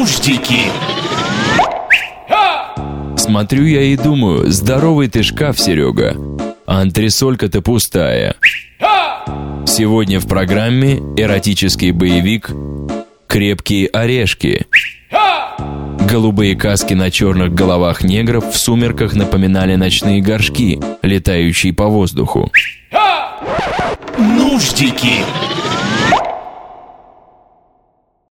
Нуждики. Смотрю я и думаю, здоровый ты шкаф, Серега. А антресолька-то пустая. Сегодня в программе эротический боевик «Крепкие орешки». Голубые каски на черных головах негров в сумерках напоминали ночные горшки, летающие по воздуху. Нуждики.